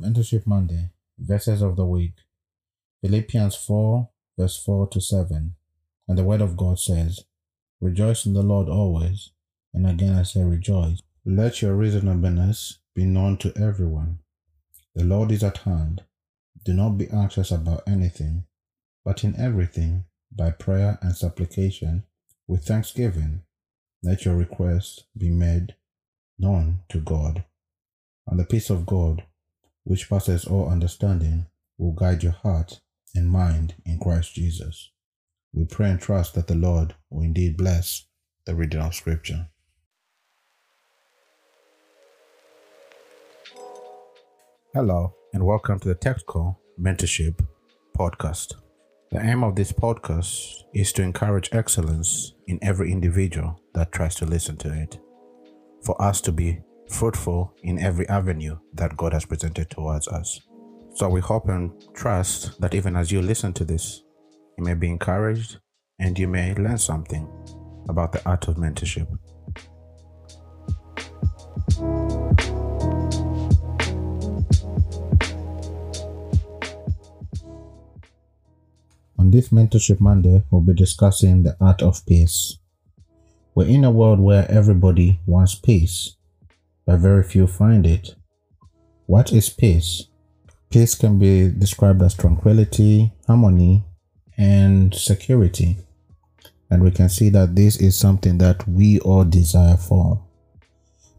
Mentorship Monday, verses of the week Philippians 4, verse 4 to 7. And the word of God says, Rejoice in the Lord always. And again I say, Rejoice. Let your reasonableness be known to everyone. The Lord is at hand. Do not be anxious about anything, but in everything, by prayer and supplication, with thanksgiving, let your requests be made known to God. And the peace of God, which passes all understanding, will guide your heart and mind in Christ Jesus. We pray and trust that the Lord will indeed bless the reading of Scripture. Hello, and welcome to the Tectcoa Mentorship Podcast. The aim of this podcast is to encourage excellence in every individual that tries to listen to it, for us to be fruitful in every avenue that God has presented towards us. So we hope and trust that even as you listen to this, you may be encouraged and you may learn something about the art of mentorship. On this Mentorship Monday, we'll be discussing the art of peace. We're in a world where everybody wants peace, but very few find it. What is peace? Peace can be described as tranquility, harmony, and security. And we can see that this is something that we all desire for,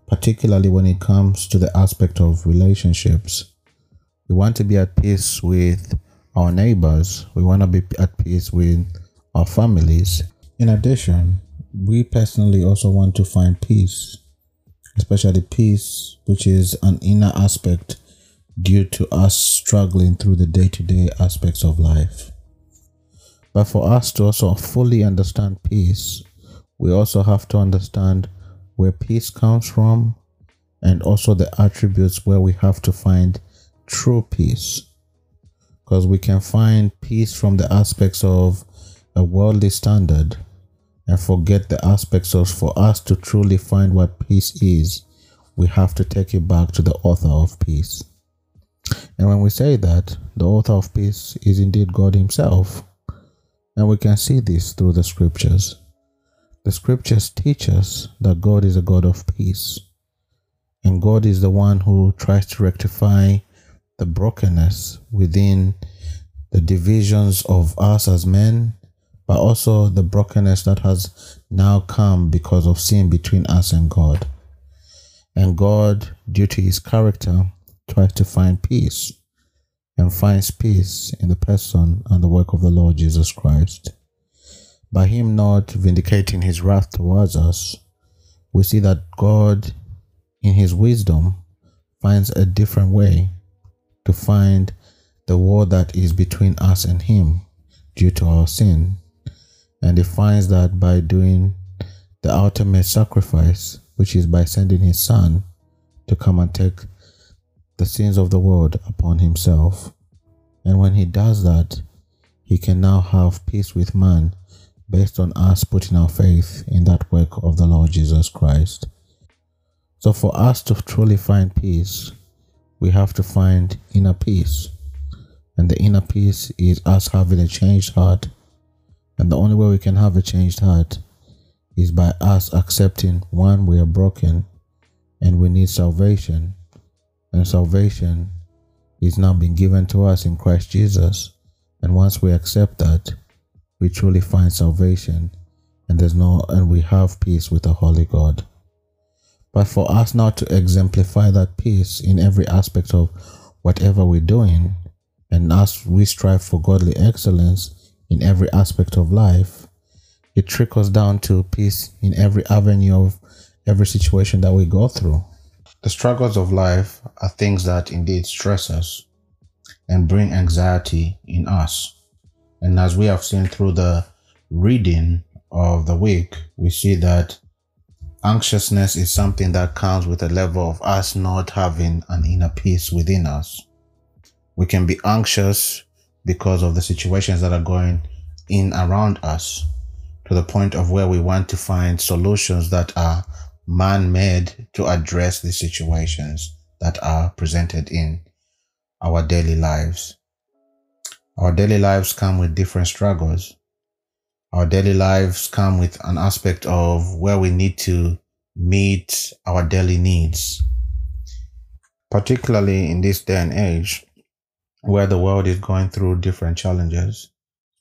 particularly when it comes to the aspect of relationships. We want to be at peace with our neighbors, we want to be at peace with our families. In addition, we personally also want to find peace especially peace, which is an inner aspect due to us struggling through the day to day aspects of life. But for us to also fully understand peace, we also have to understand where peace comes from and also the attributes where we have to find true peace. Because we can find peace from the aspects of a worldly standard and forget the aspects of for us to truly find what peace is, we have to take it back to the author of peace. And when we say that, the author of peace is indeed God Himself. And we can see this through the scriptures. The scriptures teach us that God is a God of peace. And God is the one who tries to rectify the brokenness within the divisions of us as men but also the brokenness that has now come because of sin between us and God. And God, due to his character, tries to find peace and finds peace in the person and the work of the Lord Jesus Christ. By him not vindicating his wrath towards us, we see that God, in his wisdom, finds a different way to find the war that is between us and him due to our sin and he finds that by doing the ultimate sacrifice, which is by sending his son to come and take the sins of the world upon himself. And when he does that, he can now have peace with man based on us putting our faith in that work of the Lord Jesus Christ. So, for us to truly find peace, we have to find inner peace. And the inner peace is us having a changed heart and the only way we can have a changed heart is by us accepting one, we are broken and we need salvation. And salvation is now being given to us in Christ Jesus. And once we accept that, we truly find salvation and there's no and we have peace with the Holy God. But for us now to exemplify that peace in every aspect of whatever we're doing, and as we strive for godly excellence, in every aspect of life, it trickles down to peace in every avenue of every situation that we go through. The struggles of life are things that indeed stress us and bring anxiety in us. And as we have seen through the reading of the week, we see that anxiousness is something that comes with a level of us not having an inner peace within us. We can be anxious because of the situations that are going in around us to the point of where we want to find solutions that are man made to address the situations that are presented in. our daily lives. Our daily lives come with different struggles. Our daily lives come with an aspect of where we need to meet our daily needs. Particularly in this day and age, where the world is going through different challenges,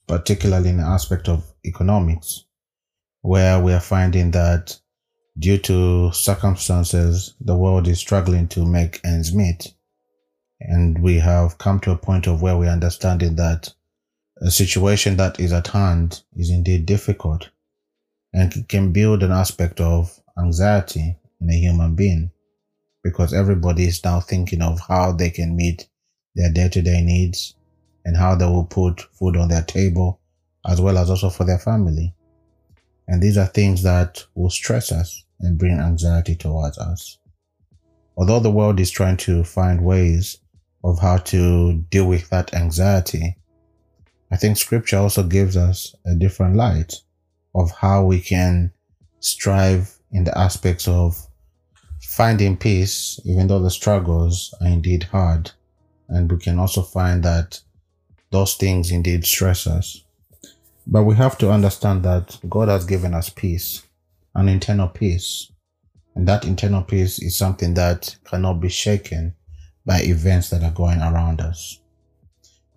particularly in the aspect of economics, where we are finding that due to circumstances, the world is struggling to make ends meet. And we have come to a point of where we are understanding that a situation that is at hand is indeed difficult and can build an aspect of anxiety in a human being because everybody is now thinking of how they can meet their day to day needs and how they will put food on their table as well as also for their family. And these are things that will stress us and bring anxiety towards us. Although the world is trying to find ways of how to deal with that anxiety, I think scripture also gives us a different light of how we can strive in the aspects of finding peace, even though the struggles are indeed hard. And we can also find that those things indeed stress us. But we have to understand that God has given us peace an internal peace. And that internal peace is something that cannot be shaken by events that are going around us.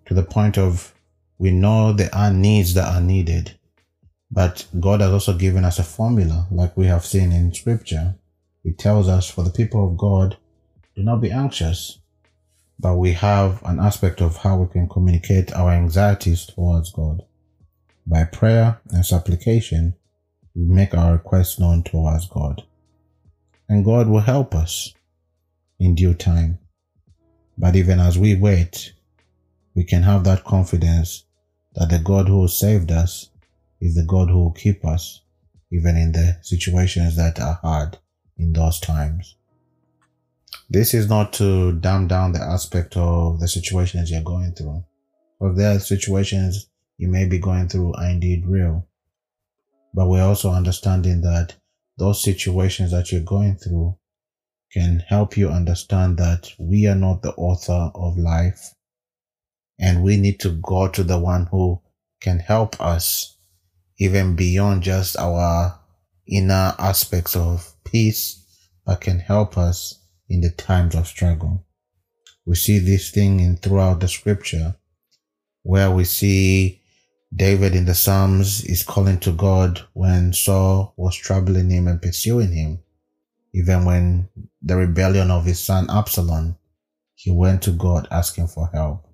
To the point of we know there are needs that are needed, but God has also given us a formula, like we have seen in scripture. It tells us for the people of God, do not be anxious, but we have an aspect of how we can communicate our anxieties towards God by prayer and supplication we make our requests known towards God. And God will help us in due time. But even as we wait, we can have that confidence that the God who saved us is the God who will keep us, even in the situations that are hard in those times. This is not to dumb down the aspect of the situations you're going through. But there are situations you may be going through are indeed real. But we're also understanding that those situations that you're going through can help you understand that we are not the author of life and we need to go to the one who can help us even beyond just our inner aspects of peace, but can help us in the times of struggle. We see this thing in throughout the scripture where we see David in the Psalms is calling to God when Saul was troubling him and pursuing him. Even when the rebellion of his son Absalom, he went to God asking for help.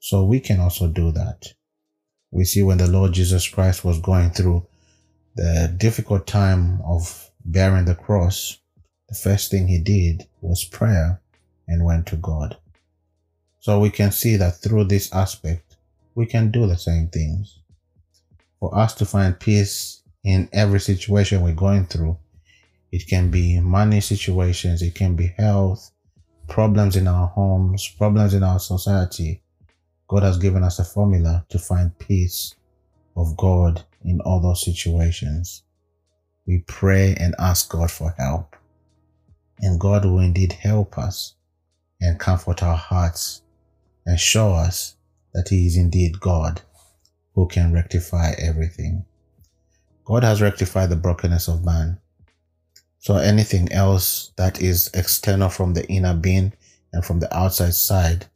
So we can also do that. We see when the Lord Jesus Christ was going through the difficult time of bearing the cross, the first thing he did was prayer and went to God. So we can see that through this aspect, we can do the same things. For us to find peace in every situation we're going through, it can be money situations, it can be health, problems in our homes, problems in our society. God has given us a formula to find peace of God in all those situations. We pray and ask God for help. And God will indeed help us and comfort our hearts and show us that He is indeed God who can rectify everything. God has rectified the brokenness of man. So anything else that is external from the inner being and from the outside side,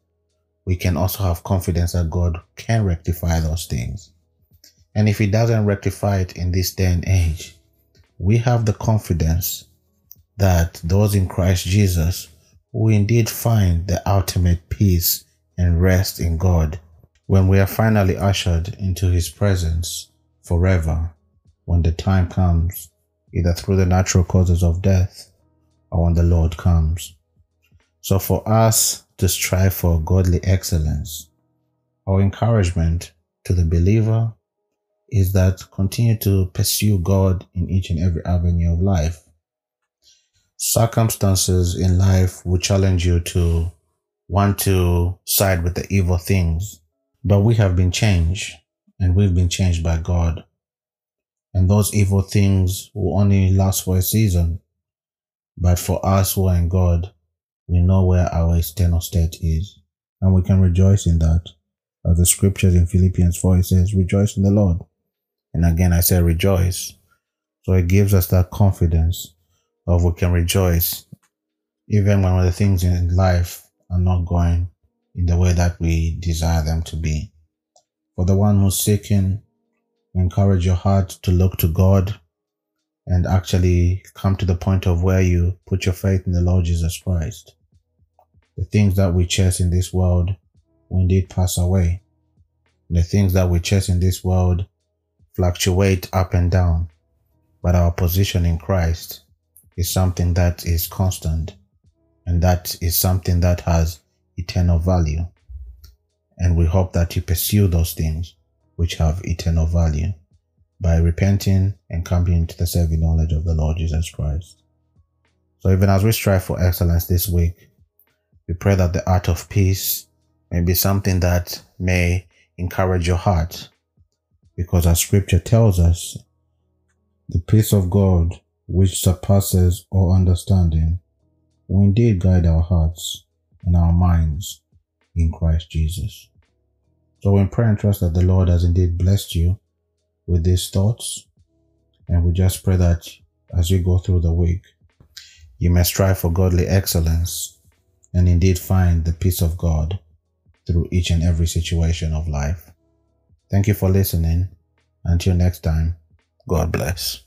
we can also have confidence that God can rectify those things. And if He doesn't rectify it in this day and age, we have the confidence that those in Christ Jesus will indeed find the ultimate peace and rest in God when we are finally ushered into His presence forever, when the time comes, either through the natural causes of death or when the Lord comes. So for us to strive for godly excellence, our encouragement to the believer is that continue to pursue God in each and every avenue of life. Circumstances in life will challenge you to want to side with the evil things but we have been changed, and we've been changed by God. And those evil things will only last for a season. But for us who are in God, we know where our eternal state is. And we can rejoice in that. As the scriptures in Philippians 4, it says, Rejoice in the Lord. And again, I say rejoice. So it gives us that confidence of we can rejoice even when the things in life are not going in the way that we desire them to be. For the one who's seeking, encourage your heart to look to God and actually come to the point of where you put your faith in the Lord Jesus Christ. The things that we chase in this world will indeed pass away. The things that we chase in this world fluctuate up and down, but our position in Christ is something that is constant and that is something that has eternal value. And we hope that you pursue those things which have eternal value by repenting and coming to the saving knowledge of the Lord Jesus Christ. So even as we strive for excellence this week, we pray that the art of peace may be something that may encourage your heart because as scripture tells us, the peace of God which surpasses all understanding will indeed guide our hearts and our minds in Christ Jesus. So we pray and trust that the Lord has indeed blessed you with these thoughts. And we just pray that as you go through the week, you may strive for godly excellence and indeed find the peace of God through each and every situation of life. Thank you for listening. Until next time, God bless.